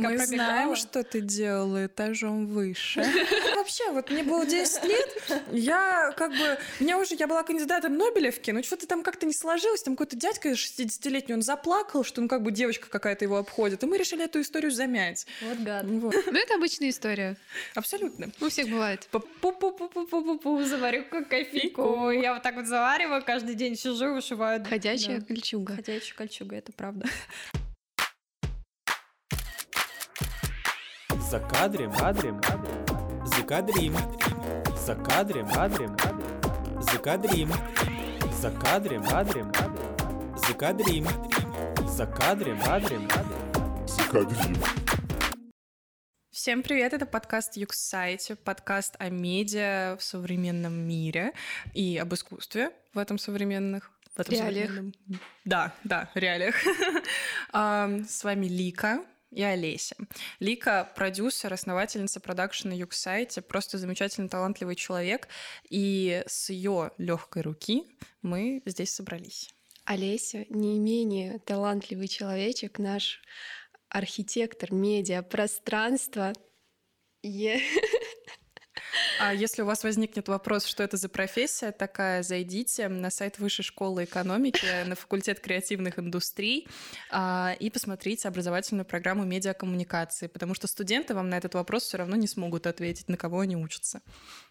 Мы знаем, что ты делала этажом выше. Вообще, вот мне было 10 лет, я как бы... Меня уже... Я была кандидатом Нобелевки, но что-то там как-то не сложилось. Там какой-то дядька 60-летний, он заплакал, что ну как бы девочка какая-то его обходит. И мы решили эту историю замять. Вот гад. Вот. Ну, это обычная история. Абсолютно. У всех бывает. Пу-пу-пу-пу-пу-пу, заварю кофейку. Я вот так вот завариваю, каждый день сижу, вышиваю. Ходячая кольчуга. Ходячая кольчуга, это правда. За кадрем, кадрем, за кадрим, за кадрем, кадрем, за кадрим, за кадрем, кадрем, за кадрим, за кадрем, кадрем, за кадрим. Всем привет, это подкаст Юксайте, подкаст о медиа в современном мире и об искусстве в этом современных в этом реалиях. современном... Да, да, реалиях. С вами Лика, и Олеся. Лика – продюсер, основательница продакшена Юксайте, просто замечательный, талантливый человек. И с ее легкой руки мы здесь собрались. Олеся не менее талантливый человечек, наш архитектор медиа пространства. Yeah. А если у вас возникнет вопрос, что это за профессия такая, зайдите на сайт Высшей школы экономики, на факультет креативных индустрий а, и посмотрите образовательную программу медиакоммуникации, потому что студенты вам на этот вопрос все равно не смогут ответить, на кого они учатся.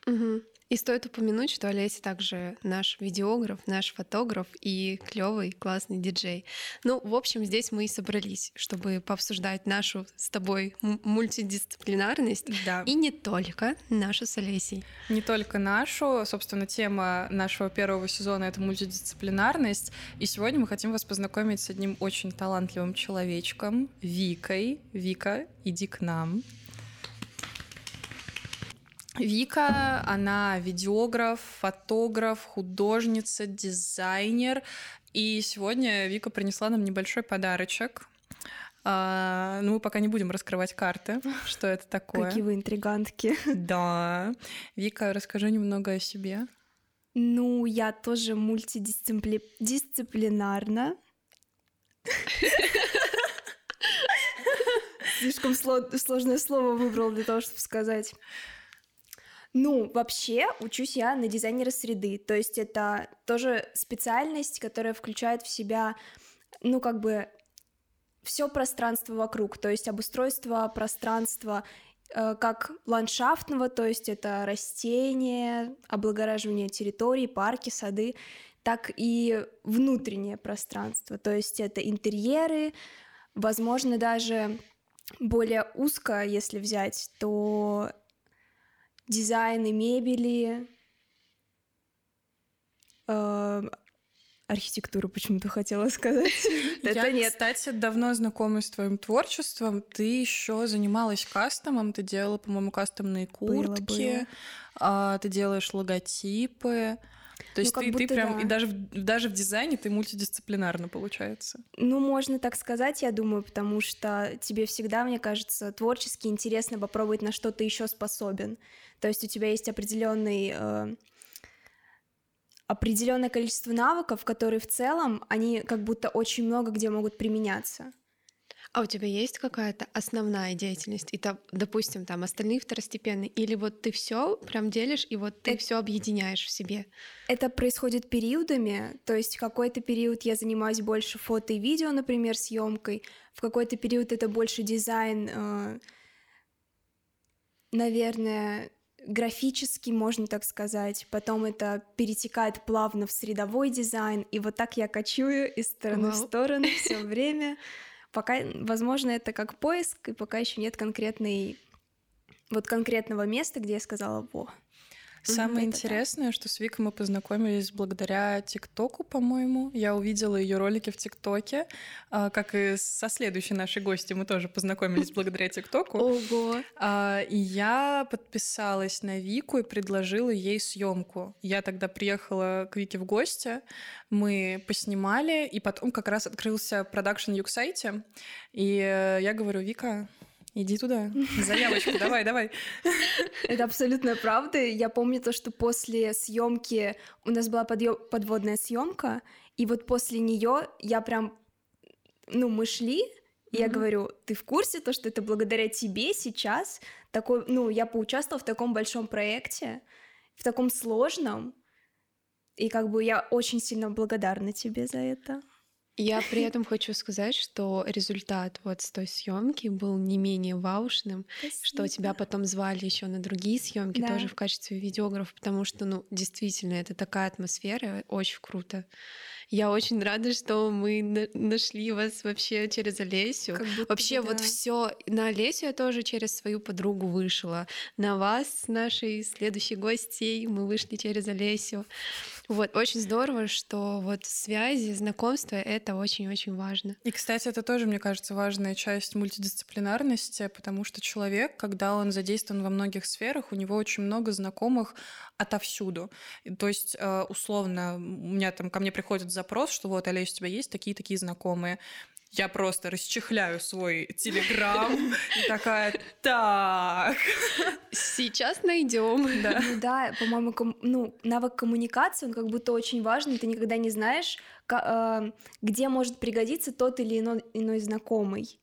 Угу. И стоит упомянуть, что Олеся также наш видеограф, наш фотограф и клевый, классный диджей. Ну, в общем, здесь мы и собрались, чтобы пообсуждать нашу с тобой мультидисциплинарность. Да. И не только нашу с Олесей. Не только нашу. Собственно, тема нашего первого сезона — это мультидисциплинарность. И сегодня мы хотим вас познакомить с одним очень талантливым человечком, Викой. Вика, иди к нам. Вика, она видеограф, фотограф, художница, дизайнер. И сегодня Вика принесла нам небольшой подарочек. А, ну, мы пока не будем раскрывать карты, что это такое. Какие вы интригантки. Да. Вика, расскажи немного о себе. Ну, я тоже мультидисциплинарна. Слишком сложное слово выбрал для того, чтобы сказать. Ну, вообще, учусь я на дизайнера среды, то есть это тоже специальность, которая включает в себя, ну, как бы все пространство вокруг, то есть обустройство пространства э, как ландшафтного, то есть это растения, облагораживание территорий, парки, сады, так и внутреннее пространство, то есть это интерьеры, возможно, даже более узко, если взять, то дизайны мебели, э, архитектуру почему-то хотела сказать. Это нет. кстати, давно знакома с твоим творчеством. Ты еще занималась кастомом, ты делала, по-моему, кастомные куртки, а, ты делаешь логотипы. То есть ну, ты, ты прям да. и даже в, даже в дизайне ты мультидисциплинарно получается. Ну, можно так сказать, я думаю, потому что тебе всегда, мне кажется, творчески интересно попробовать на что ты еще способен. То есть у тебя есть определенный э, определенное количество навыков, которые в целом они как будто очень много где могут применяться. А у тебя есть какая-то основная деятельность? И, там, допустим, там остальные второстепенные? Или вот ты все прям делишь, и вот ты это, все объединяешь в себе? Это происходит периодами. То есть в какой-то период я занимаюсь больше фото и видео, например, съемкой. В какой-то период это больше дизайн, э, наверное, графический, можно так сказать. Потом это перетекает плавно в средовой дизайн. И вот так я кочую из стороны Вау. в сторону все время. Пока, возможно, это как поиск, и пока еще нет конкретной, вот конкретного места, где я сказала, во, Самое mm интересное, что с Викой мы познакомились благодаря ТикТоку, по-моему. Я увидела ее ролики в ТикТоке, а, как и со следующей нашей гостью мы тоже познакомились благодаря ТикТоку. Ого! А, и я подписалась на Вику и предложила ей съемку. Я тогда приехала к Вике в гости, мы поснимали, и потом как раз открылся продакшн Юксайте, и э, я говорю, Вика, Иди туда, заявочку, давай, давай. Это абсолютно правда. Я помню то, что после съемки у нас была подводная съемка, и вот после нее я прям, ну, мы шли, И я говорю, ты в курсе то, что это благодаря тебе сейчас такой, ну, я поучаствовала в таком большом проекте, в таком сложном, и как бы я очень сильно благодарна тебе за это. Я при этом хочу сказать, что результат вот с той съемки был не менее ваушным, что тебя потом звали еще на другие съемки Да. тоже в качестве видеографа, потому что, ну, действительно, это такая атмосфера, очень круто. Я очень рада, что мы на- нашли вас вообще через Олесю. Вообще бы вот да. все на Олесю я тоже через свою подругу вышла. На вас, нашей следующей гостей, мы вышли через Олесю. Вот, очень здорово, что вот связи, знакомства — это очень-очень важно. И, кстати, это тоже, мне кажется, важная часть мультидисциплинарности, потому что человек, когда он задействован во многих сферах, у него очень много знакомых отовсюду. То есть, э, условно, у меня там ко мне приходит запрос, что вот, Олесь, у тебя есть такие-такие знакомые. Я просто расчехляю свой телеграм и такая, так, Сейчас найдем. да. Ну да, по-моему, ком- ну, навык коммуникации, он как будто очень важный, ты никогда не знаешь, э, где может пригодиться тот или иной, иной знакомый.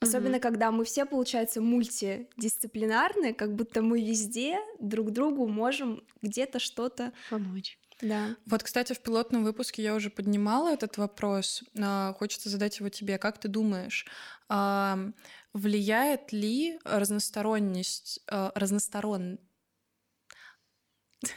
Особенно, когда мы все, получается, мультидисциплинарны, как будто мы везде друг другу можем где-то что-то... Помочь. Да. Вот, кстати, в пилотном выпуске я уже поднимала этот вопрос. А, Хочется задать его тебе. Как ты думаешь, влияет ли разносторонность, а, разносторон...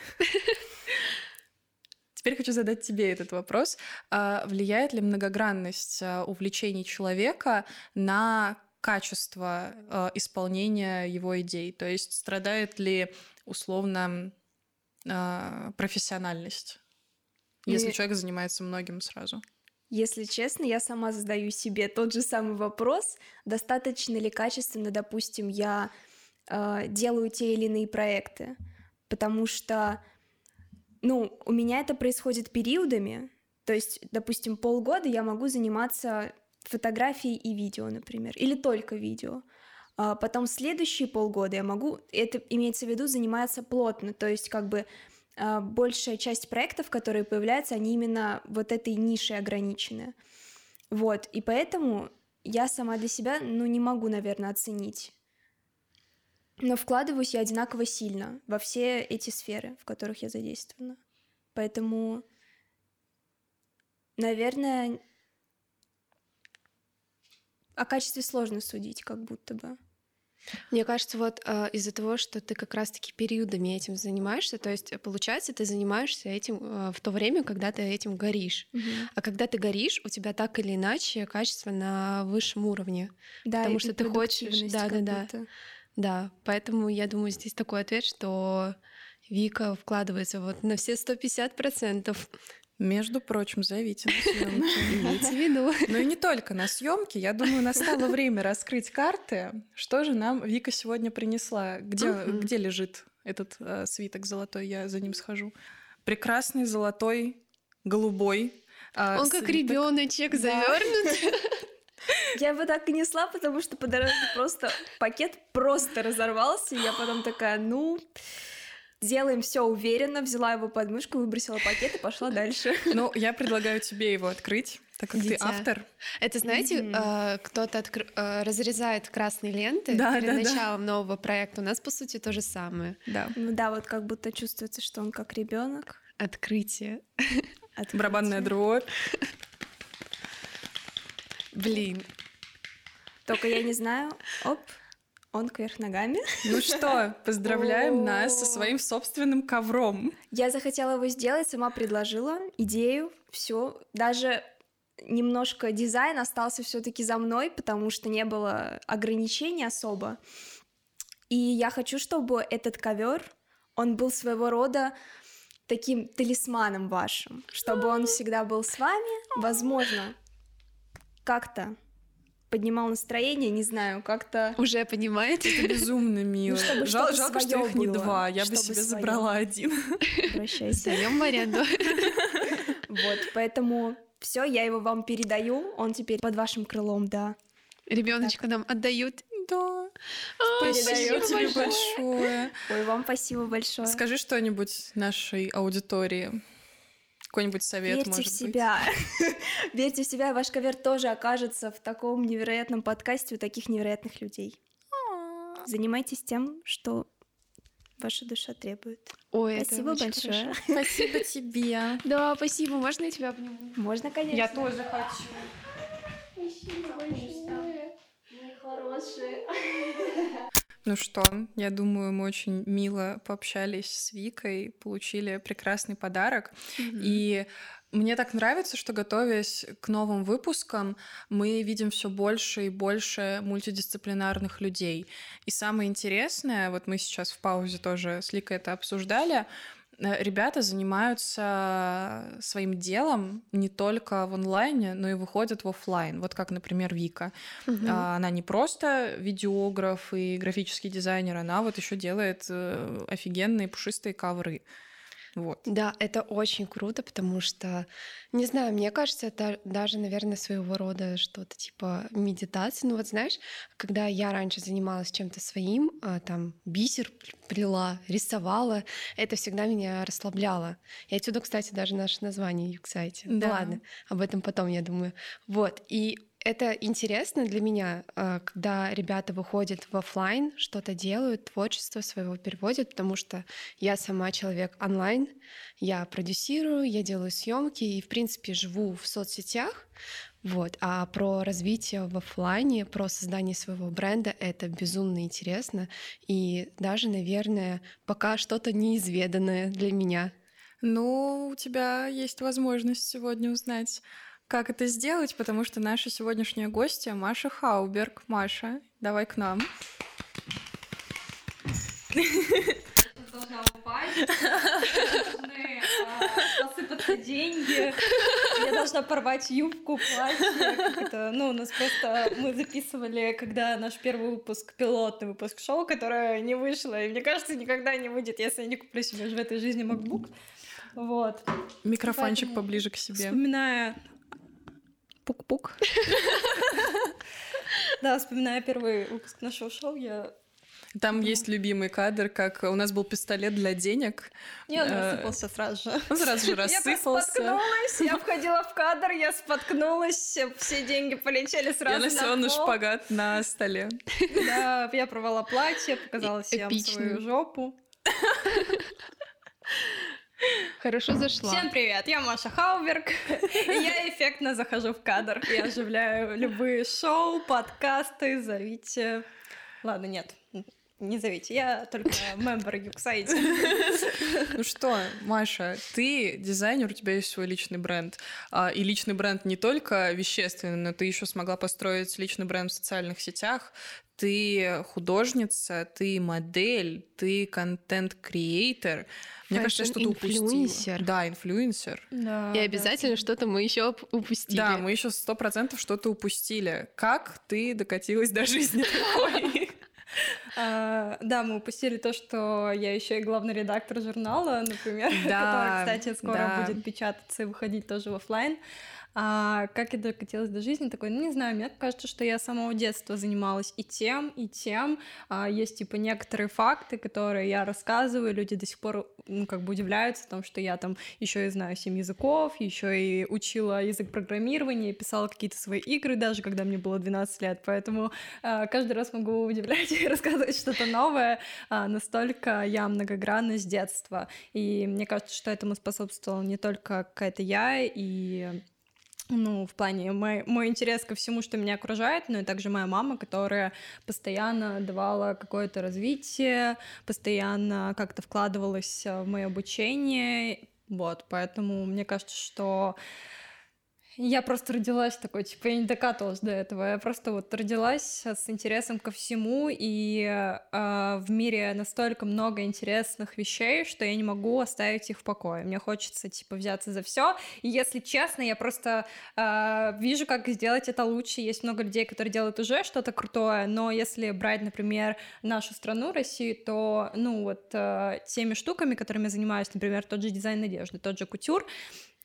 Теперь хочу задать тебе этот вопрос. А, Влияет ли многогранность увлечений человека на качество исполнения его идей? То есть страдает ли условно профессиональность, если Не- человек занимается многим сразу. Если честно, я сама задаю себе тот же самый вопрос, достаточно ли качественно, допустим, я э, делаю те или иные проекты, потому что, ну, у меня это происходит периодами, то есть, допустим, полгода я могу заниматься фотографией и видео, например, или только видео. А потом следующие полгода я могу, это имеется в виду, заниматься плотно, то есть как бы а, большая часть проектов, которые появляются, они именно вот этой нишей ограничены. Вот, и поэтому я сама для себя, ну, не могу, наверное, оценить. Но вкладываюсь я одинаково сильно во все эти сферы, в которых я задействована. Поэтому, наверное, о качестве сложно судить, как будто бы. Мне кажется, вот э, из-за того, что ты как раз-таки периодами этим занимаешься, то есть, э, получается, ты занимаешься этим э, в то время, когда ты этим горишь. А когда ты горишь, у тебя так или иначе качество на высшем уровне. Да, Потому что ты хочешь- да, да, да. Да, поэтому я думаю, здесь такой ответ, что Вика вкладывается вот на все 150%. Между прочим, зовите на съемки. Имейте в виду. Ну и не только на съемки. Я думаю, настало время раскрыть карты. Что же нам Вика сегодня принесла? Где, где лежит этот э, свиток золотой? Я за ним схожу. Прекрасный золотой, голубой. а, Он как ребеночек завернут. Я его так и несла, потому что по дороге просто пакет просто разорвался, и я потом такая, ну, делаем все уверенно, взяла его под мышку, выбросила пакет и пошла дальше. Ну, я предлагаю тебе его открыть, так как ты Дитя. автор. Это, знаете, Мгм. э, кто-то откр- э, разрезает красные ленты Да, перед да, да. началом нового проекта. У нас, по сути, то же самое. Да. Ну да, вот как будто чувствуется, что он как ребенок. Открытие. Барабанная дробь. Блин, Только я не знаю, оп, он кверх ногами. Ну что, поздравляем нас со своим собственным ковром. Я захотела его сделать, сама предложила идею, все, даже немножко дизайн остался все-таки за мной, потому что не было ограничений особо. И я хочу, чтобы этот ковер, он был своего рода таким талисманом вашим, чтобы он всегда был с вами, возможно, как-то поднимал настроение, не знаю, как-то уже понимаете? Это безумно мило. чтобы Жал- жалко, что их не было, два. Я бы чтобы себе своё. забрала один. обращайся. Даем в аренду. Вот, поэтому все, я его вам передаю, он теперь под вашим крылом, да. Ребеночка нам отдают. Да. А, Спасибо Передаю тебе большое. большое. Ой, вам спасибо большое. Скажи что-нибудь нашей аудитории. Какой-нибудь совет, Верьте может в себя. Верьте в себя, ваш ковер тоже окажется в таком невероятном подкасте у таких невероятных людей. Занимайтесь тем, что ваша душа требует. Ой, это Спасибо очень большое. хорошо. Спасибо тебе. Да, спасибо. Можно я тебя обниму? Можно, конечно. тоже хочу. Ну что, я думаю, мы очень мило пообщались с Викой, получили прекрасный подарок. И мне так нравится, что готовясь к новым выпускам, мы видим все больше и больше мультидисциплинарных людей. И самое интересное, вот мы сейчас в паузе тоже с Ликой это обсуждали, ребята занимаются своим делом не только в онлайне, но и выходят в офлайн. Вот как, например, Вика. А, Она не просто видеограф и графический дизайнер, она вот еще делает э, офигенные пушистые ковры. Вот. Да, это очень круто, потому что, не знаю, мне кажется, это даже, наверное, своего рода что-то типа медитации. Ну вот знаешь, когда я раньше занималась чем-то своим, а, там бисер плела, рисовала, это всегда меня расслабляло. И отсюда, кстати, даже наше название Юксайте. Ну Да. ладно, об этом потом, я думаю. Вот, и это интересно для меня, а, когда ребята выходят в офлайн, что-то делают, творчество своего переводят, потому что я сама человек онлайн, я продюсирую, я делаю съемки и, в принципе, живу в соцсетях. Вот. А про развитие в офлайне, про создание своего бренда это безумно интересно. И даже, наверное, пока что-то неизведанное для меня. Ну, у тебя есть возможность сегодня узнать, как это сделать, потому что наша сегодняшняя гостья Маша Хауберг. Маша, давай к нам. должна упасть, должны а, посыпаться деньги, я должна порвать юбку, платье, это, ну, у нас просто, мы записывали, когда наш первый выпуск, пилотный выпуск шоу, которое не вышло, и мне кажется, никогда не выйдет, если я не куплю себе в этой жизни MacBook, вот. Микрофончик Поэтому поближе к себе. Вспоминая... Пук-пук. Да, вспоминая первый выпуск нашего шоу, я... Там есть любимый кадр, как у нас был пистолет для денег. Не, он Э, рассыпался сразу же. Он сразу же Я рассыпался. споткнулась, я входила в кадр, я споткнулась, все деньги полетели сразу Я носила на шпагат на столе. Да, я порвала платье, показала всем свою жопу. Хорошо зашла. Всем привет, я Маша Хауберг, и я эффектно захожу в кадр. Я оживляю любые шоу, подкасты, зовите... Ладно, нет, не зовите, я только мембер Юксайти. Ну что, Маша, ты дизайнер, у тебя есть свой личный бренд. А, И личный бренд не только вещественный, но ты еще смогла построить личный бренд в социальных сетях. Ты художница, ты модель, ты контент-креатор. Мне кажется, я что-то упустила. Да, инфлюенсер. Да, И обязательно что-то мы еще упустили. Да, мы еще сто процентов что-то упустили. Как ты докатилась до жизни такой? А, да, мы упустили то, что я еще и главный редактор журнала, например, Да, который, кстати, скоро да. будет печататься и выходить тоже в офлайн. А как я докатилась до жизни? Такой, ну, не знаю, мне кажется, что я с самого детства занималась и тем, и тем. А, есть, типа, некоторые факты, которые я рассказываю, люди до сих пор, ну, как бы удивляются, потому что я там еще и знаю семь языков, еще и учила язык программирования, писала какие-то свои игры даже, когда мне было 12 лет, поэтому а, каждый раз могу удивлять и рассказывать что-то новое, а, настолько я многогранна с детства, и мне кажется, что этому способствовала не только какая-то я и ну, в плане мой, мой интерес ко всему, что меня окружает, но и также моя мама, которая постоянно давала какое-то развитие, постоянно как-то вкладывалась э, в мое обучение, вот, поэтому мне кажется, что я просто родилась такой, типа, я не докатывалась до этого. Я просто вот родилась с интересом ко всему, и э, в мире настолько много интересных вещей, что я не могу оставить их в покое. Мне хочется, типа, взяться за все. И если честно, я просто э, вижу, как сделать это лучше. Есть много людей, которые делают уже что-то крутое, но если брать, например, нашу страну, Россию, то, ну, вот э, теми штуками, которыми я занимаюсь, например, тот же дизайн одежды, тот же кутюр,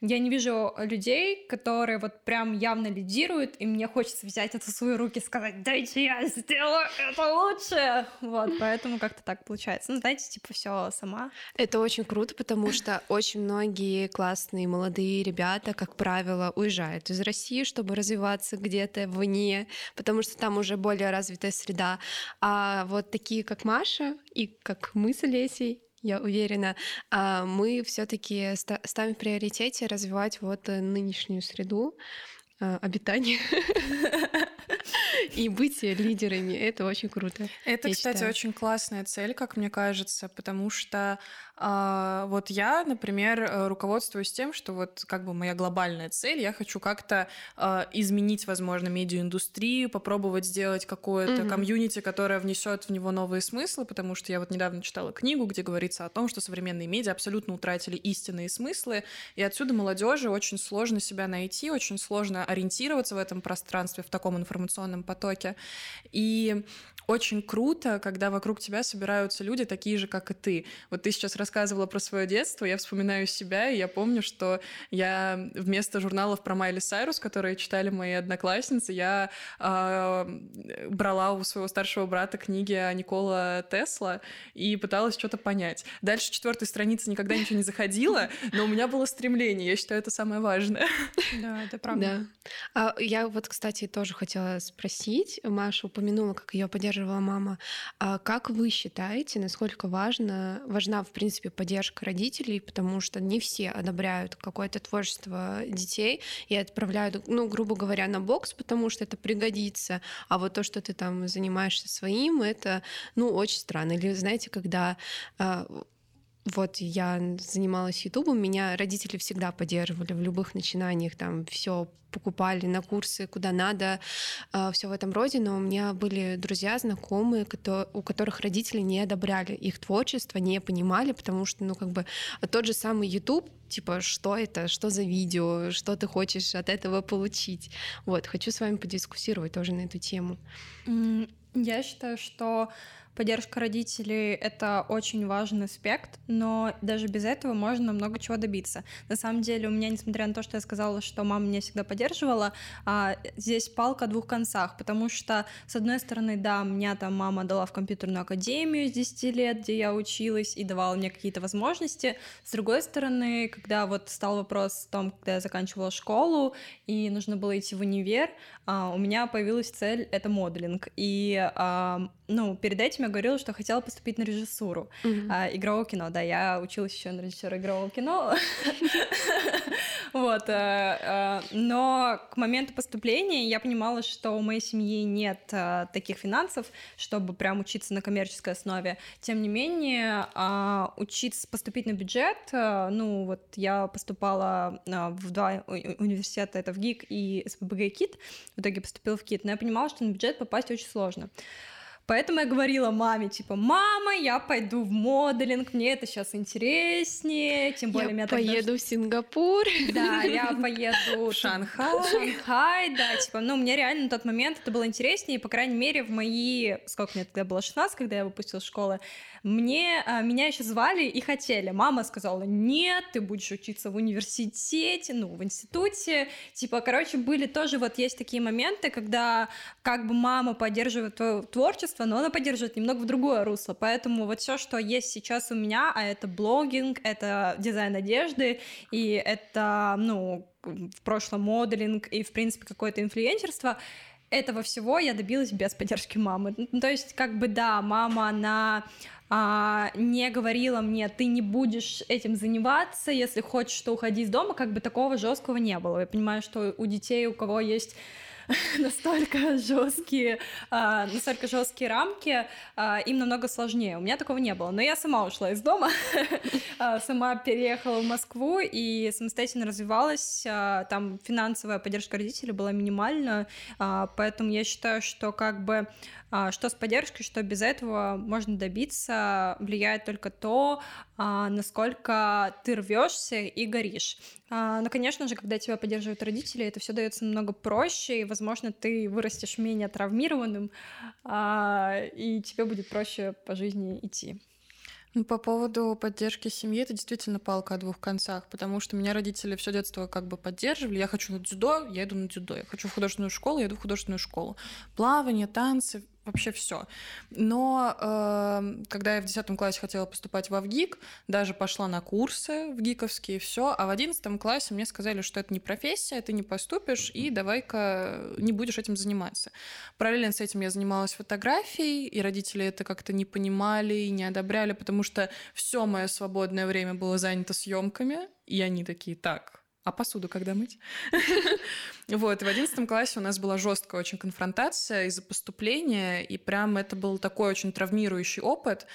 Я не вижу людей, которые вот прям явно лидируют, и мне хочется взять это в свои руки и сказать, дайте я сделаю это лучше. Вот, поэтому как-то так получается. Ну, знаете, типа все сама. Это очень круто, потому что очень многие классные молодые ребята, как правило, уезжают из России, чтобы развиваться где-то вне, потому что там уже более развитая среда. А вот такие, как Маша и как мы с Олесей, я уверена, а, мы все-таки ставим в приоритете развивать вот э, нынешнюю среду а, обитания и быть лидерами. Это очень круто. Это, кстати, считаю. очень классная цель, как мне кажется, потому что а, вот я, например, э, руководствуюсь тем, что вот как бы моя глобальная цель, я хочу как-то а, изменить, возможно, медиаиндустрию, попробовать сделать какое-то mm-hmm. комьюнити, которое внесет в него новые смыслы, потому что я вот недавно читала книгу, где говорится о том, что современные медиа абсолютно утратили истинные смыслы, и отсюда молодежи очень сложно себя найти, очень сложно ориентироваться в этом пространстве, в таком информационном потоке. И очень круто, когда вокруг тебя собираются люди такие же, как и ты. Вот ты сейчас рассказывала про свое детство, я вспоминаю себя, и я помню, что я вместо журналов про Майли Сайрус, которые читали мои одноклассницы, я э, брала у своего старшего брата книги о Никола Тесла и пыталась что-то понять. Дальше четвертой страницы никогда ничего не заходила, но у меня было стремление. Я считаю, это самое важное. Да, это правда. Да. А я вот, кстати, тоже хотела спросить. Маша упомянула, как ее поддерживала мама. А как вы считаете, насколько важно, важна, в принципе, поддержка родителей, потому что не все одобряют какое-то творчество детей и отправляют, ну, грубо говоря, на бокс, потому что это пригодится, а вот то, что ты там занимаешься своим, это, ну, очень странно. Или, знаете, когда а, вот я занималась Ютубом, меня родители всегда поддерживали в любых начинаниях, там все покупали на курсы, куда надо, а, все в этом роде, но у меня были друзья, знакомые, у которых родители не одобряли их творчество, не понимали, потому что, ну, как бы тот же самый YouTube, типа, что это, что за видео, что ты хочешь от этого получить. Вот, хочу с вами подискуссировать тоже на эту тему. Я считаю, что Поддержка родителей — это очень важный аспект, но даже без этого можно много чего добиться. На самом деле у меня, несмотря на то, что я сказала, что мама меня всегда поддерживала, а, здесь палка о двух концах, потому что, с одной стороны, да, меня там мама дала в компьютерную академию с 10 лет, где я училась, и давала мне какие-то возможности. С другой стороны, когда вот стал вопрос о том, когда я заканчивала школу, и нужно было идти в универ, а, у меня появилась цель — это моделинг. И, а, ну, перед этим я говорила, что хотела поступить на режиссуру mm-hmm. а, игрового кино. Да, я училась еще на режиссера игрового кино. Вот. Э, э, но к моменту поступления я понимала, что у моей семьи нет э, таких финансов, чтобы прям учиться на коммерческой основе. Тем не менее, а, учиться, поступить на бюджет, ну, вот я поступала в два университета, это в ГИК и СПБГ КИТ, в итоге поступила в КИТ, но я понимала, что на бюджет попасть очень сложно. Поэтому я говорила маме, типа, мама, я пойду в моделинг, мне это сейчас интереснее, тем более я меня поеду тогда... в Сингапур. Да, я поеду в Шанхай. В Шанхай, да, типа, ну, мне реально на тот момент это было интереснее, по крайней мере, в мои, сколько мне тогда было, 16, когда я выпустила школы, мне, а, меня еще звали и хотели. Мама сказала, нет, ты будешь учиться в университете, ну, в институте. Типа, короче, были тоже вот есть такие моменты, когда как бы мама поддерживает твое творчество, но она поддерживает немного в другое русло. Поэтому вот все, что есть сейчас у меня, а это блогинг, это дизайн одежды, и это, ну, в прошлом моделинг и, в принципе, какое-то инфлюенсерство, этого всего я добилась без поддержки мамы. Ну, то есть, как бы, да, мама, она а, не говорила мне, ты не будешь этим заниматься, если хочешь, то уходи из дома, как бы такого жесткого не было. Я понимаю, что у детей, у кого есть настолько жесткие, а, настолько жесткие рамки, а, им намного сложнее. У меня такого не было. Но я сама ушла из дома, а, сама переехала в Москву и самостоятельно развивалась. Там финансовая поддержка родителей была минимальна, поэтому я считаю, что как бы что с поддержкой, что без этого можно добиться, влияет только то, насколько ты рвешься и горишь. А, но, конечно же, когда тебя поддерживают родители, это все дается намного проще, и, возможно, ты вырастешь менее травмированным, и тебе будет проще по жизни идти. Ну, по поводу поддержки семьи, это действительно палка о двух концах, потому что меня родители все детство как бы поддерживали. Я хочу на дзюдо, я иду на дзюдо. Я хочу в художественную школу, я иду в художественную школу. Плавание, танцы, вообще все. Но э, когда я в 10 классе хотела поступать в ВГИК, даже пошла на курсы в ГИКовские, все, а в 11 классе мне сказали, что это не профессия, ты не поступишь, и давай-ка не будешь этим заниматься. Параллельно с этим я занималась фотографией, и родители это как-то не понимали и не одобряли, потому что все мое свободное время было занято съемками, и они такие, так, а посуду когда мыть? Вот, в одиннадцатом классе у нас была жесткая очень конфронтация из-за поступления, и прям это был такой очень травмирующий опыт,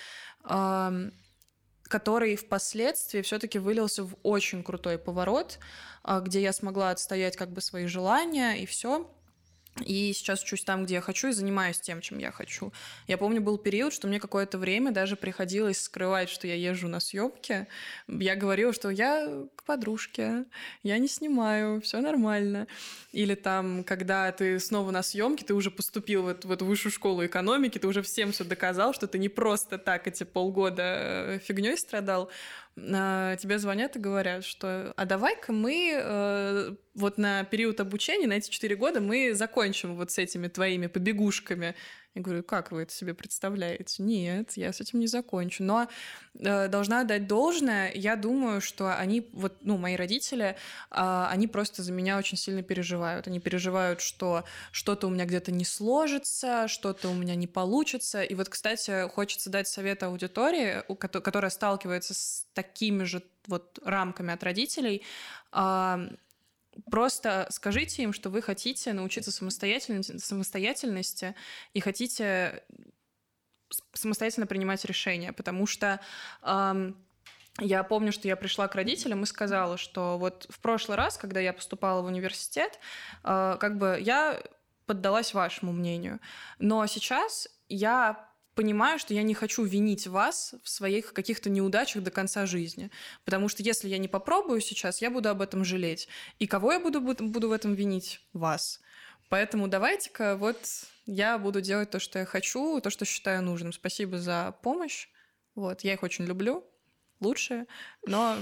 который впоследствии все-таки вылился в очень крутой поворот, а, где я смогла отстоять как бы свои желания и все. И сейчас учусь там, где я хочу, и занимаюсь тем, чем я хочу. Я помню, был период, что мне какое-то время даже приходилось скрывать, что я езжу на съемки. Я говорила, что я к подружке, я не снимаю, все нормально. Или там, когда ты снова на съемке, ты уже поступил в эту, в эту высшую школу экономики, ты уже всем все доказал, что ты не просто так эти полгода э, фигней страдал. А, тебе звонят и говорят, что а давай-ка мы э, вот на период обучения, на эти четыре года, мы закончим вот с этими твоими побегушками. Я говорю, как вы это себе представляете? Нет, я с этим не закончу. Но э, должна дать должное. Я думаю, что они, вот, ну, мои родители, э, они просто за меня очень сильно переживают. Они переживают, что что-то у меня где-то не сложится, что-то у меня не получится. И вот, кстати, хочется дать совет аудитории, которая сталкивается с такими же вот рамками от родителей. Э, Просто скажите им, что вы хотите научиться самостоятельности, самостоятельности и хотите самостоятельно принимать решения, потому что эм, я помню, что я пришла к родителям и сказала, что вот в прошлый раз, когда я поступала в университет, э, как бы я поддалась вашему мнению, но сейчас я понимаю, что я не хочу винить вас в своих каких-то неудачах до конца жизни. Потому что если я не попробую сейчас, я буду об этом жалеть. И кого я буду, буду в этом винить? Вас. Поэтому давайте-ка вот я буду делать то, что я хочу, то, что считаю нужным. Спасибо за помощь. Вот, я их очень люблю. Лучшие. Но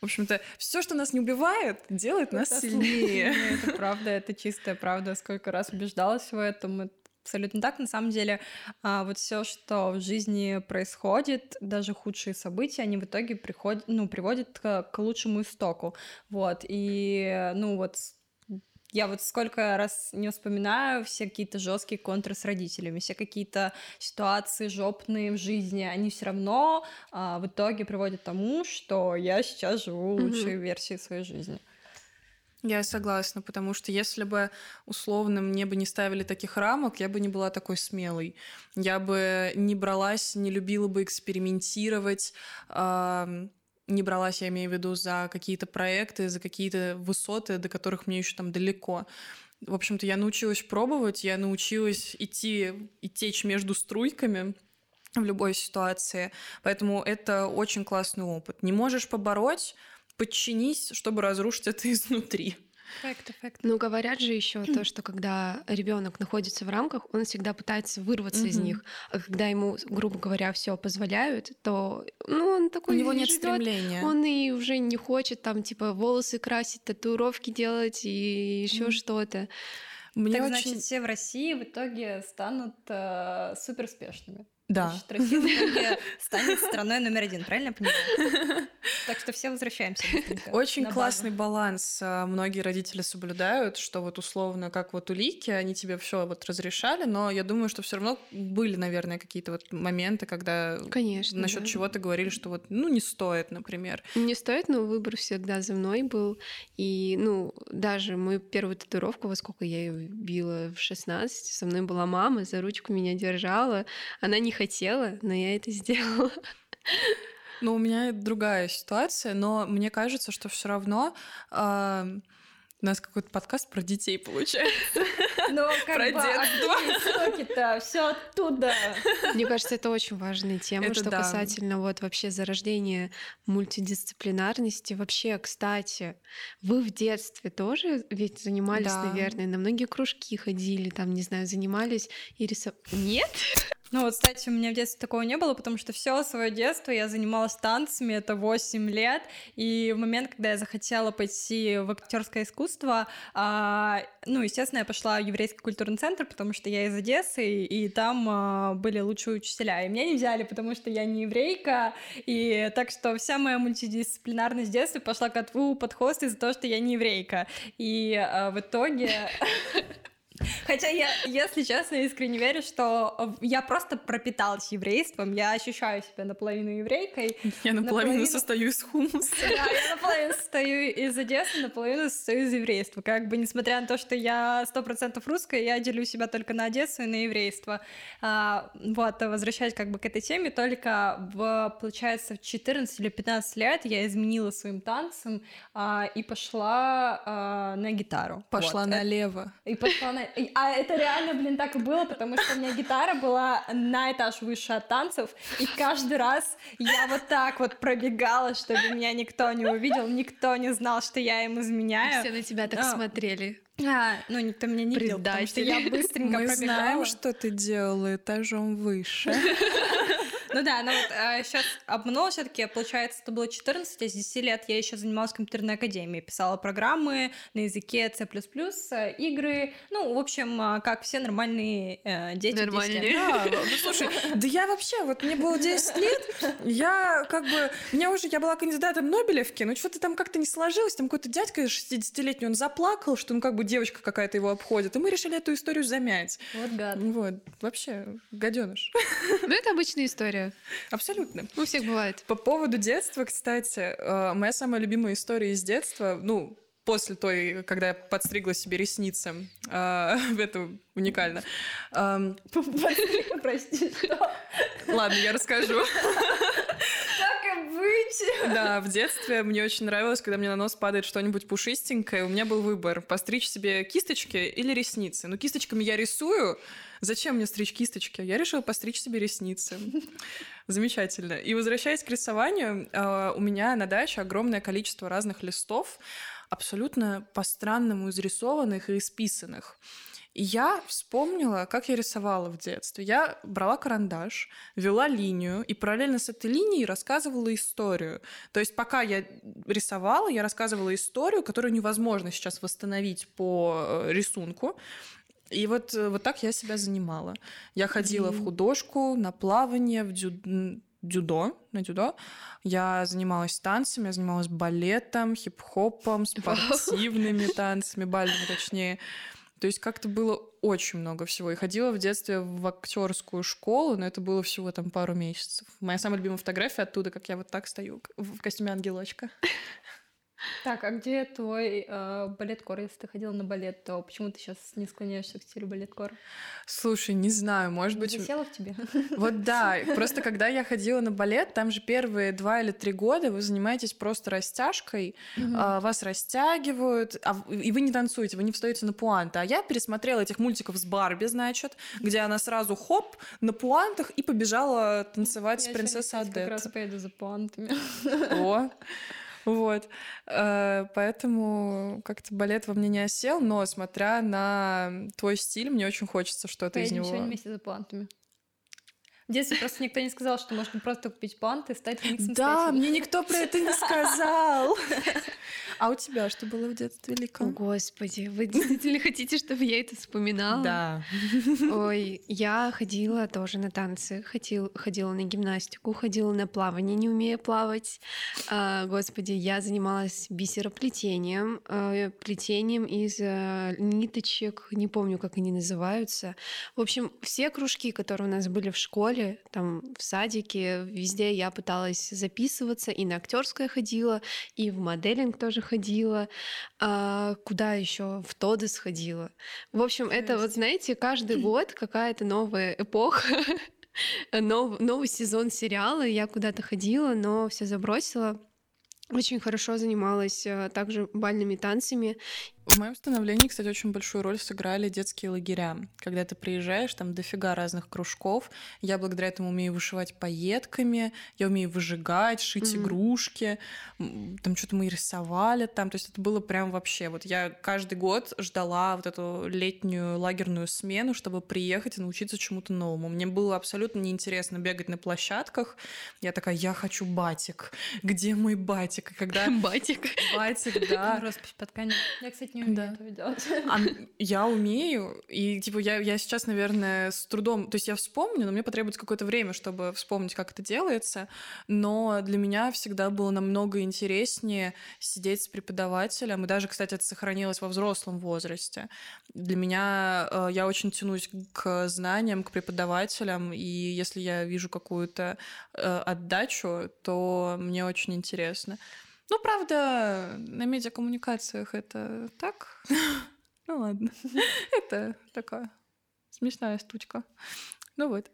в общем-то, все, что нас не убивает, делает нас сильнее. Это правда, это чистая правда. Сколько раз убеждалась в этом, абсолютно так. На самом деле, а, вот все, что в жизни происходит, даже худшие события, они в итоге приходят, ну, приводят к, к лучшему истоку. Вот. И, ну, вот я вот сколько раз не вспоминаю все какие-то жесткие контры с родителями, все какие-то ситуации жопные в жизни, они все равно а, в итоге приводят к тому, что я сейчас живу лучшей mm-hmm. версией своей жизни. Я согласна, потому что если бы условно мне бы не ставили таких рамок, я бы не была такой смелой. Я бы не бралась, не любила бы экспериментировать, э, не бралась, я имею в виду, за какие-то проекты, за какие-то высоты, до которых мне еще там далеко. В общем-то, я научилась пробовать, я научилась идти и течь между струйками, в любой ситуации. Поэтому это очень классный опыт. Не можешь побороть, подчинись, чтобы разрушить это изнутри. Факт, факт. Ну, говорят же еще то, что когда ребенок находится в рамках, он всегда пытается вырваться из них. А когда ему, грубо говоря, все позволяют, то ну, он такой. У него нет живет, стремления. Он и уже не хочет там, типа, волосы красить, татуировки делать и еще mm. что-то. Мне так, очень... значит, все в России в итоге станут э, суперспешными. Да. Значит, Россия станет страной номер один, правильно я понимаю? Так что все возвращаемся. Очень классный баланс а, многие родители соблюдают, что вот условно, как вот у Лики, они тебе все вот разрешали, но я думаю, что все равно были, наверное, какие-то вот моменты, когда Конечно, насчет да. чего-то говорили, что вот, ну, не стоит, например. Не стоит, но выбор всегда за мной был. И, ну, даже мою первую татуировку, во сколько я ее била в 16, со мной была мама, за ручку меня держала. Она не хотела, но я это сделала. Ну, у меня другая ситуация, но мне кажется, что все равно э, у нас какой-то подкаст про детей получается. Ну, как про бы, истоки-то все оттуда. Мне кажется, это очень важная тема, это что да. касательно вот вообще зарождения мультидисциплинарности. Вообще, кстати, вы в детстве тоже ведь занимались, да. наверное, на многие кружки ходили, там, не знаю, занимались и рисовали. Нет? Ну вот, кстати, у меня в детстве такого не было, потому что все свое детство я занималась танцами, это 8 лет, и в момент, когда я захотела пойти в актерское искусство, а, ну, естественно, я пошла в еврейский культурный центр, потому что я из Одессы, и там а, были лучшие учителя, и меня не взяли, потому что я не еврейка, и так что вся моя мультидисциплинарность детства пошла к отву под хвост из-за того, что я не еврейка, и а, в итоге... Хотя я, если честно, искренне верю, что я просто пропиталась еврейством, я ощущаю себя наполовину еврейкой. Я наполовину, наполовину... состою из хумуса. Да, я наполовину состою из Одессы, наполовину состою из еврейства. Как бы, несмотря на то, что я сто процентов русская, я делю себя только на Одессу и на еврейство. А, вот, возвращаясь как бы к этой теме, только в, получается, в 14 или 15 лет я изменила своим танцем а, и пошла а, на гитару. Пошла вот. налево. И пошла на а это реально, блин, так и было, потому что у меня гитара была на этаж выше от танцев, и каждый раз я вот так вот пробегала, чтобы меня никто не увидел, никто не знал, что я им изменяю. Все на тебя так а. смотрели. А, ну, никто меня не видел, потому что я быстренько Мы пробегала. знаем, что ты делала этажом выше. Ну да, но вот а, сейчас обманула все таки получается, это было 14, а с 10 лет я еще занималась компьютерной академии, писала программы на языке C++, игры, ну, в общем, а, как все нормальные э, дети. Нормальные. Да, ну, слушай, да я вообще, вот мне было 10 лет, я как бы, меня уже, я была кандидатом Нобелевки, но что-то там как-то не сложилось, там какой-то дядька 60-летний, он заплакал, что ну как бы девочка какая-то его обходит, и мы решили эту историю замять. Вот гад. Вот, вообще, гаденыш. Ну, это обычная история. Абсолютно. У всех бывает. По поводу детства, кстати, э, моя самая любимая история из детства, ну, после той, когда я подстригла себе ресницы. Э, это уникально. Прости, что? Ладно, я расскажу. Так и быть. Да, в детстве мне очень нравилось, когда мне на нос падает что-нибудь пушистенькое. У меня был выбор, постричь себе кисточки или ресницы. Ну, кисточками я рисую, Зачем мне стричь кисточки? Я решила постричь себе ресницы. Замечательно. И возвращаясь к рисованию, а, у меня на даче огромное количество разных листов, абсолютно по-странному изрисованных и исписанных. И я вспомнила, как я рисовала в детстве. Я брала карандаш, вела линию и параллельно с этой линией рассказывала историю. То есть пока я рисовала, я рассказывала историю, которую невозможно сейчас восстановить по э, рисунку. И вот, э, вот так я себя занимала. Я ходила mm. в художку, на плавание, в дю... дюдо, на дюдо. Я занималась танцами, я занималась балетом, хип-хопом, спортивными танцами, бальными точнее. То есть как-то было очень много всего. И ходила в детстве в актерскую школу, но это было всего там пару месяцев. Моя самая любимая фотография оттуда, как я вот так стою в костюме ангелочка. Так, а где твой э, балет-кор? Если ты ходила на балет, то почему ты сейчас не склоняешься к стилю балет-кор? Слушай, не знаю, может не быть... Засела в тебе? Вот да, просто когда я ходила на балет, там же первые два или три года вы занимаетесь просто растяжкой, э, вас растягивают, а, и вы не танцуете, вы не встаете на пуанты. А я пересмотрела этих мультиков с Барби, значит, где она сразу хоп, на пуантах и побежала танцевать я с принцессой Адет. Я как раз поеду за пуантами. О, вот. Э, поэтому как-то балет во мне не осел, но смотря на твой стиль, мне очень хочется что-то из него. сегодня вместе за плантами. В детстве просто никто не сказал, что можно просто купить панты и стать миксом Да, мне никто про это не сказал. А у тебя что было в детстве, Лика? О, Господи, вы действительно хотите, чтобы я это вспоминала? Да. Ой, я ходила тоже на танцы, ходил, ходила на гимнастику, ходила на плавание, не умея плавать. А, господи, я занималась бисероплетением, а, плетением из а, ниточек, не помню, как они называются. В общем, все кружки, которые у нас были в школе, там в садике, везде я пыталась записываться, и на актерское ходила, и в моделинг тоже ходила, а куда еще в Тоды сходила. В общем, это вот, знаете, каждый год какая-то новая эпоха. Нов, новый сезон сериала, я куда-то ходила, но все забросила. Очень хорошо занималась э, также бальными танцами. В моем становлении, кстати, очень большую роль сыграли детские лагеря. Когда ты приезжаешь, там дофига разных кружков. Я благодаря этому умею вышивать пайетками, я умею выжигать, шить mm-hmm. игрушки. Там что-то мы рисовали там. То есть это было прям вообще... Вот я каждый год ждала вот эту летнюю лагерную смену, чтобы приехать и научиться чему-то новому. Мне было абсолютно неинтересно бегать на площадках. Я такая, я хочу батик. Где мой батик? И когда... Батик? Батик, да. Роспись под тканью. Я, кстати, не умею да. этого делать. А, я умею, и типа я, я сейчас, наверное, с трудом, то есть я вспомню, но мне потребуется какое-то время, чтобы вспомнить, как это делается, но для меня всегда было намного интереснее сидеть с преподавателем, и даже, кстати, это сохранилось во взрослом возрасте. Для меня э, я очень тянусь к знаниям, к преподавателям, и если я вижу какую-то э, отдачу, то мне очень интересно. Ну, правда, на медиакоммуникациях это так. Ну ладно. Это такая смешная штучка. Ну вот.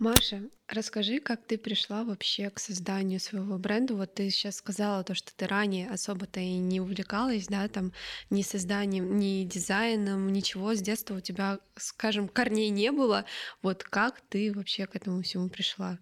Маша, расскажи, как ты пришла вообще к созданию своего бренда. Вот ты сейчас сказала то, что ты ранее особо-то и не увлекалась, да, там ни созданием, ни дизайном, ничего. С детства у тебя, скажем, корней не было. Вот как ты вообще к этому всему пришла?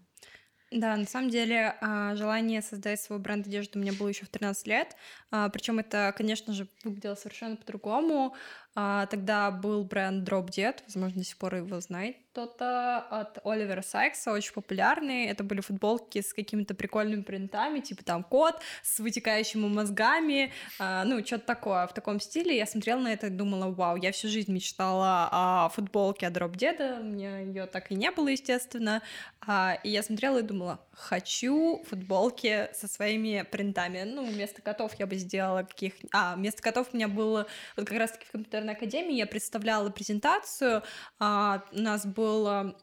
Да, на самом деле а, желание создать свой бренд одежды у меня было еще в 13 лет. А, Причем это, конечно же, выглядело совершенно по-другому. А, тогда был бренд Drop Dead, возможно, до сих пор его знает кто-то, от Оливера Сайкса, очень популярный. Это были футболки с какими-то прикольными принтами, типа там кот с вытекающими мозгами, а, ну, что-то такое в таком стиле. Я смотрела на это и думала, вау, я всю жизнь мечтала о футболке от Drop Dead, у меня ее так и не было, естественно. А, и я смотрела и думала, хочу футболки со своими принтами. Ну, вместо котов я бы сделала каких... А, вместо котов у меня было вот как раз-таки в компьютерной академии я представляла презентацию, а, у нас был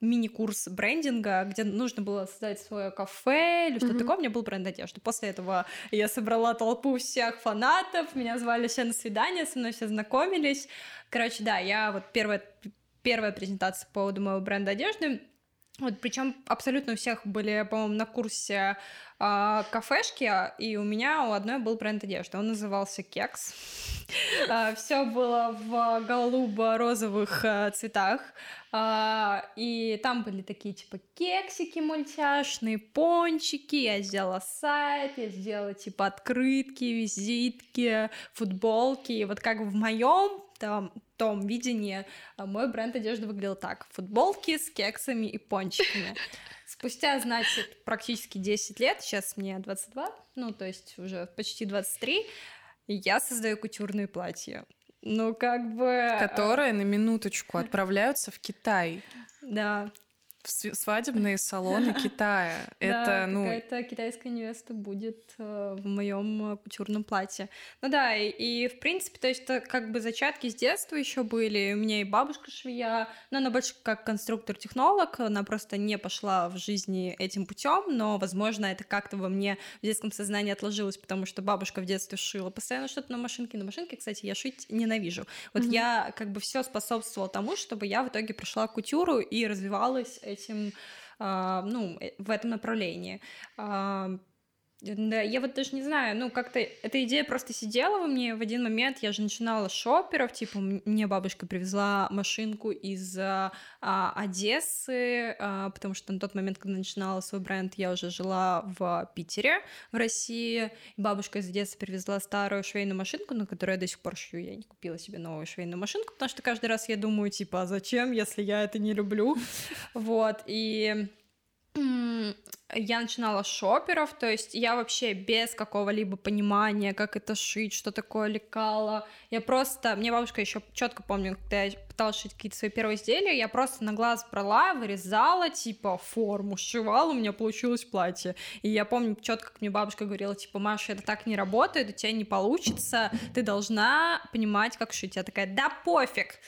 мини-курс брендинга, где нужно было создать свое кафе или что-то mm-hmm. такое, у меня был бренд одежды. После этого я собрала толпу всех фанатов, меня звали все на свидание, со мной все знакомились. Короче, да, я вот первая, первая презентация по поводу моего бренда одежды вот, причем абсолютно у всех были, по-моему, на курсе э, кафешки, и у меня у одной был бренд одежды. Он назывался Кекс. А, Все было в голубо-розовых э, цветах. А, и там были такие типа кексики мультяшные, пончики. Я сделала сайт, я сделала типа открытки, визитки, футболки. И вот как в моем там, том видении а, мой бренд одежды выглядел так. Футболки с кексами и пончиками. Спустя, значит, практически 10 лет, сейчас мне 22, ну, то есть уже почти 23, я создаю кутюрные платья. Ну, как бы... Которые, на минуточку, отправляются в Китай. Да, свадебные салоны Китая. Это, ну... какая-то китайская невеста будет э, в моем э, кутюрном платье. Ну да, и, в принципе, то есть это как бы зачатки с детства еще были. У меня и бабушка швея, но она больше как конструктор-технолог, она просто не пошла в жизни этим путем, но, возможно, это как-то во мне в детском сознании отложилось, потому что бабушка в детстве шила постоянно что-то на машинке. На машинке, кстати, я шить ненавижу. Вот mm-hmm. я как бы все способствовала тому, чтобы я в итоге пришла кутюру и развивалась этим, а, ну, э, в этом направлении. Да, я вот даже не знаю, ну как-то эта идея просто сидела во мне в один момент, я же начинала шоперов, типа мне бабушка привезла машинку из а, а, Одессы, а, потому что на тот момент, когда начинала свой бренд, я уже жила в Питере, в России, бабушка из Одессы привезла старую швейную машинку, на которую я до сих пор шью, я не купила себе новую швейную машинку, потому что каждый раз я думаю, типа, а зачем, если я это не люблю, вот, и я начинала с шоперов, то есть я вообще без какого-либо понимания, как это шить, что такое лекало. Я просто, мне бабушка еще четко помню, когда я пыталась шить какие-то свои первые изделия, я просто на глаз брала, вырезала, типа, форму, сшивала, у меня получилось платье. И я помню четко, как мне бабушка говорила, типа, Маша, это так не работает, у тебя не получится, ты должна понимать, как шить. Я такая, да пофиг,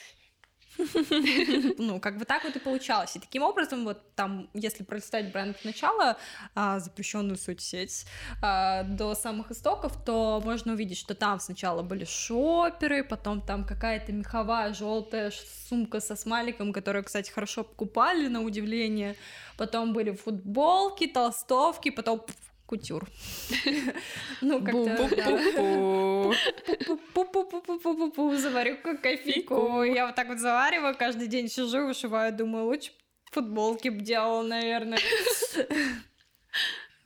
Ну, как бы так вот и получалось. И таким образом, вот там, если пролистать бренд сначала, а, запрещенную соцсеть, а, до самых истоков, то можно увидеть, что там сначала были шоперы, потом там какая-то меховая желтая сумка со смайликом, которую, кстати, хорошо покупали, на удивление, потом были футболки, толстовки, потом кутюр. Ну, как-то... Заварю кофейку. Я вот так вот завариваю, каждый день сижу, вышиваю, думаю, лучше футболки бы делала, наверное.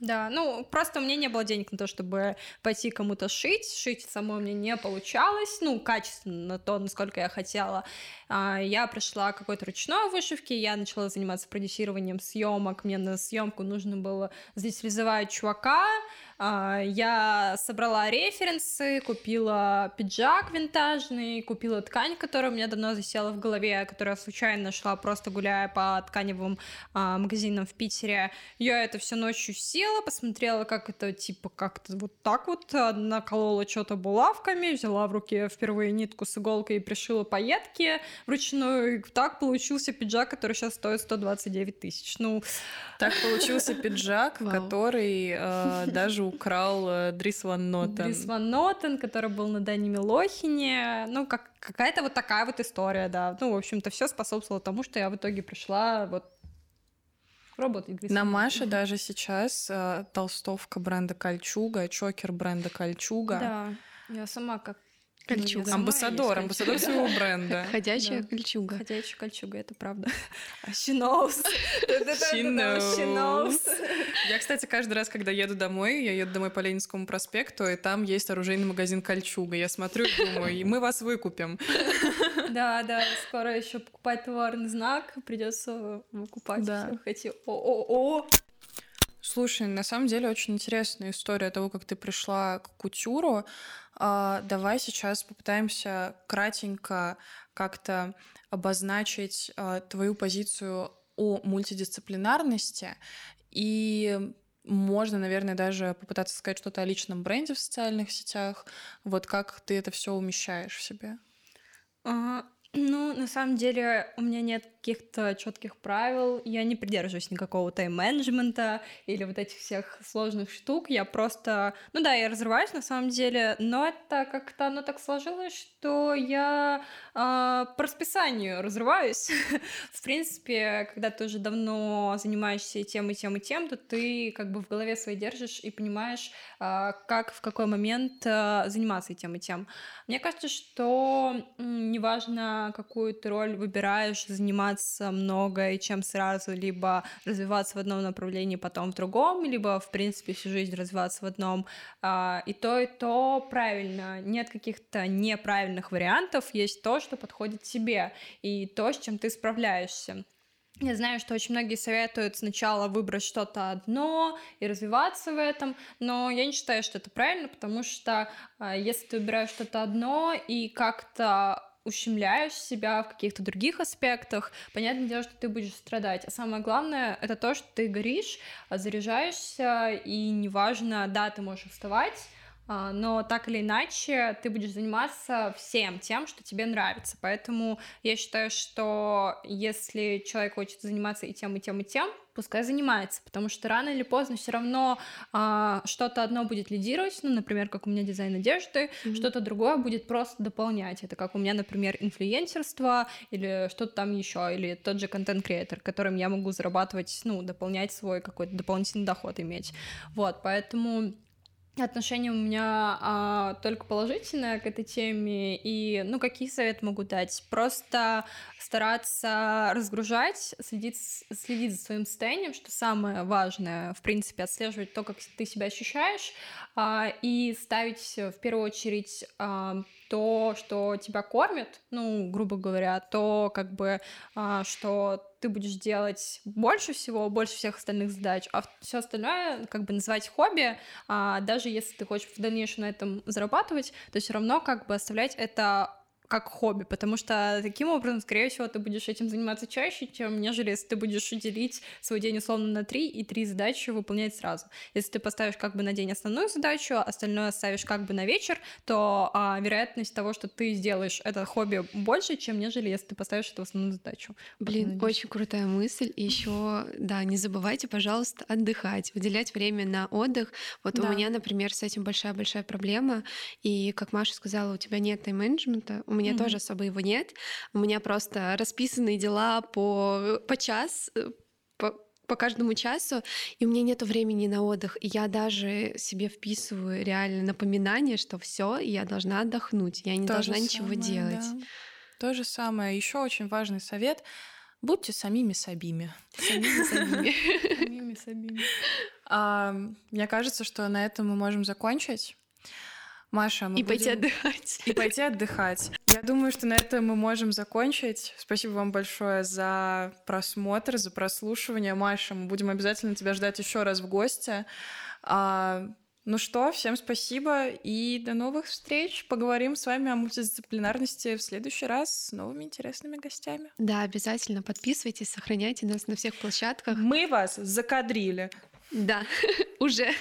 Да, ну просто у меня не было денег на то, чтобы пойти кому-то шить. Шить самой мне не получалось, ну, качественно то, насколько я хотела. А, я пришла к какой-то ручной вышивке, я начала заниматься продюсированием съемок. Мне на съемку нужно было здесь реализовать чувака, я собрала референсы, купила пиджак винтажный, купила ткань, которая у меня давно засела в голове, которая случайно нашла просто гуляя по тканевым а, магазинам в Питере. Я это все ночью села, посмотрела, как это типа как-то вот так вот наколола что-то булавками, взяла в руки впервые нитку с иголкой и пришила пайетки вручную. И так получился пиджак, который сейчас стоит 129 тысяч. Ну, так получился пиджак, который э, даже украл э, Дрис Ван Нотен. Дрис Ван Нотен, который был на Дани Милохине. Ну, как, какая-то вот такая вот история, да. Ну, в общем-то, все способствовало тому, что я в итоге пришла вот работать. На Маше даже сейчас э, толстовка бренда Кольчуга, чокер бренда Кольчуга. Да, я сама как Кольчуга. Ну, амбассадор, амбассадор своего бренда. Ходячая да. кольчуга. Ходячая кольчуга, это правда. She knows. She knows. Я, кстати, каждый раз, когда еду домой, я еду домой по Ленинскому проспекту, и там есть оружейный магазин кольчуга. Я смотрю и думаю, мы вас выкупим. Да, да, скоро еще покупать товарный знак, придется выкупать да. все. Эти о-о-о. Слушай, на самом деле очень интересная история того, как ты пришла к кутюру. А, давай сейчас попытаемся кратенько как-то обозначить а, твою позицию о мультидисциплинарности и можно, наверное, даже попытаться сказать что-то о личном бренде в социальных сетях. Вот как ты это все умещаешь в себе? Ну, на самом деле, у меня нет каких-то четких правил, я не придерживаюсь никакого тайм-менеджмента или вот этих всех сложных штук, я просто, ну да, я разрываюсь на самом деле, но это как-то оно так сложилось, что я э, по расписанию разрываюсь. в принципе, когда ты уже давно занимаешься и тем, и тем, и тем, то ты как бы в голове своей держишь и понимаешь, э, как, в какой момент э, заниматься и тем, и тем. Мне кажется, что неважно, какую ты роль выбираешь, заниматься много и чем сразу, либо развиваться в одном направлении, потом в другом, либо, в принципе, всю жизнь развиваться в одном. А, и то, и то правильно. Нет каких-то неправильных вариантов, есть то, что подходит тебе, и то, с чем ты справляешься. Я знаю, что очень многие советуют сначала выбрать что-то одно и развиваться в этом, но я не считаю, что это правильно, потому что э, если ты выбираешь что-то одно и как-то ущемляешь себя в каких-то других аспектах, понятное дело, что ты будешь страдать. А самое главное — это то, что ты горишь, а заряжаешься, и неважно, да, ты можешь вставать, но так или иначе ты будешь заниматься всем тем, что тебе нравится. Поэтому я считаю, что если человек хочет заниматься и тем, и тем, и тем, пускай занимается, потому что рано или поздно все равно а, что-то одно будет лидировать, ну, например, как у меня дизайн одежды, mm-hmm. что-то другое будет просто дополнять. Это как у меня, например, инфлюенсерство или что-то там еще, или тот же контент-креатор, которым я могу зарабатывать, ну, дополнять свой какой-то дополнительный доход иметь. Вот, поэтому Отношение у меня а, только положительное к этой теме. И, ну, какие советы могу дать? Просто стараться разгружать, следить, следить за своим состоянием, что самое важное, в принципе, отслеживать то, как ты себя ощущаешь, а, и ставить в первую очередь а, то, что тебя кормит, ну, грубо говоря, то, как бы, а, что ты будешь делать больше всего, больше всех остальных задач, а все остальное как бы называть хобби, а даже если ты хочешь в дальнейшем на этом зарабатывать, то все равно как бы оставлять это как хобби, потому что таким образом, скорее всего, ты будешь этим заниматься чаще, чем нежели если ты будешь делить свой день условно на три и три задачи выполнять сразу. Если ты поставишь как бы на день основную задачу, остальное оставишь как бы на вечер, то а, вероятность того, что ты сделаешь это хобби больше, чем нежели если ты поставишь это в основную задачу. Блин, вот, очень крутая мысль. И еще, да, не забывайте, пожалуйста, отдыхать, выделять время на отдых. Вот да. у меня, например, с этим большая-большая проблема. И, как Маша сказала, у тебя нет тайм-менеджмента, у меня mm-hmm. тоже особо его нет. У меня просто расписанные дела по, по час, э, по, по каждому часу, и у меня нет времени на отдых. И я даже себе вписываю реально напоминание, что все, я должна отдохнуть, я не То должна ничего самое, делать. да. То же самое. Еще очень важный совет. Будьте самими собими. Самими самими. Самими собими. Мне кажется, что на этом мы можем закончить. Маша, мы И пойти будем- отдыхать. И пойти отдыхать. Я думаю, что на этом мы можем закончить. Спасибо вам большое за просмотр, за прослушивание. Маша, мы будем обязательно тебя ждать еще раз в гости. А, ну что, всем спасибо и до новых встреч. Поговорим с вами о мультидисциплинарности в следующий раз с новыми интересными гостями. Да, обязательно подписывайтесь, сохраняйте нас на всех площадках. Мы вас закадрили. Да, уже.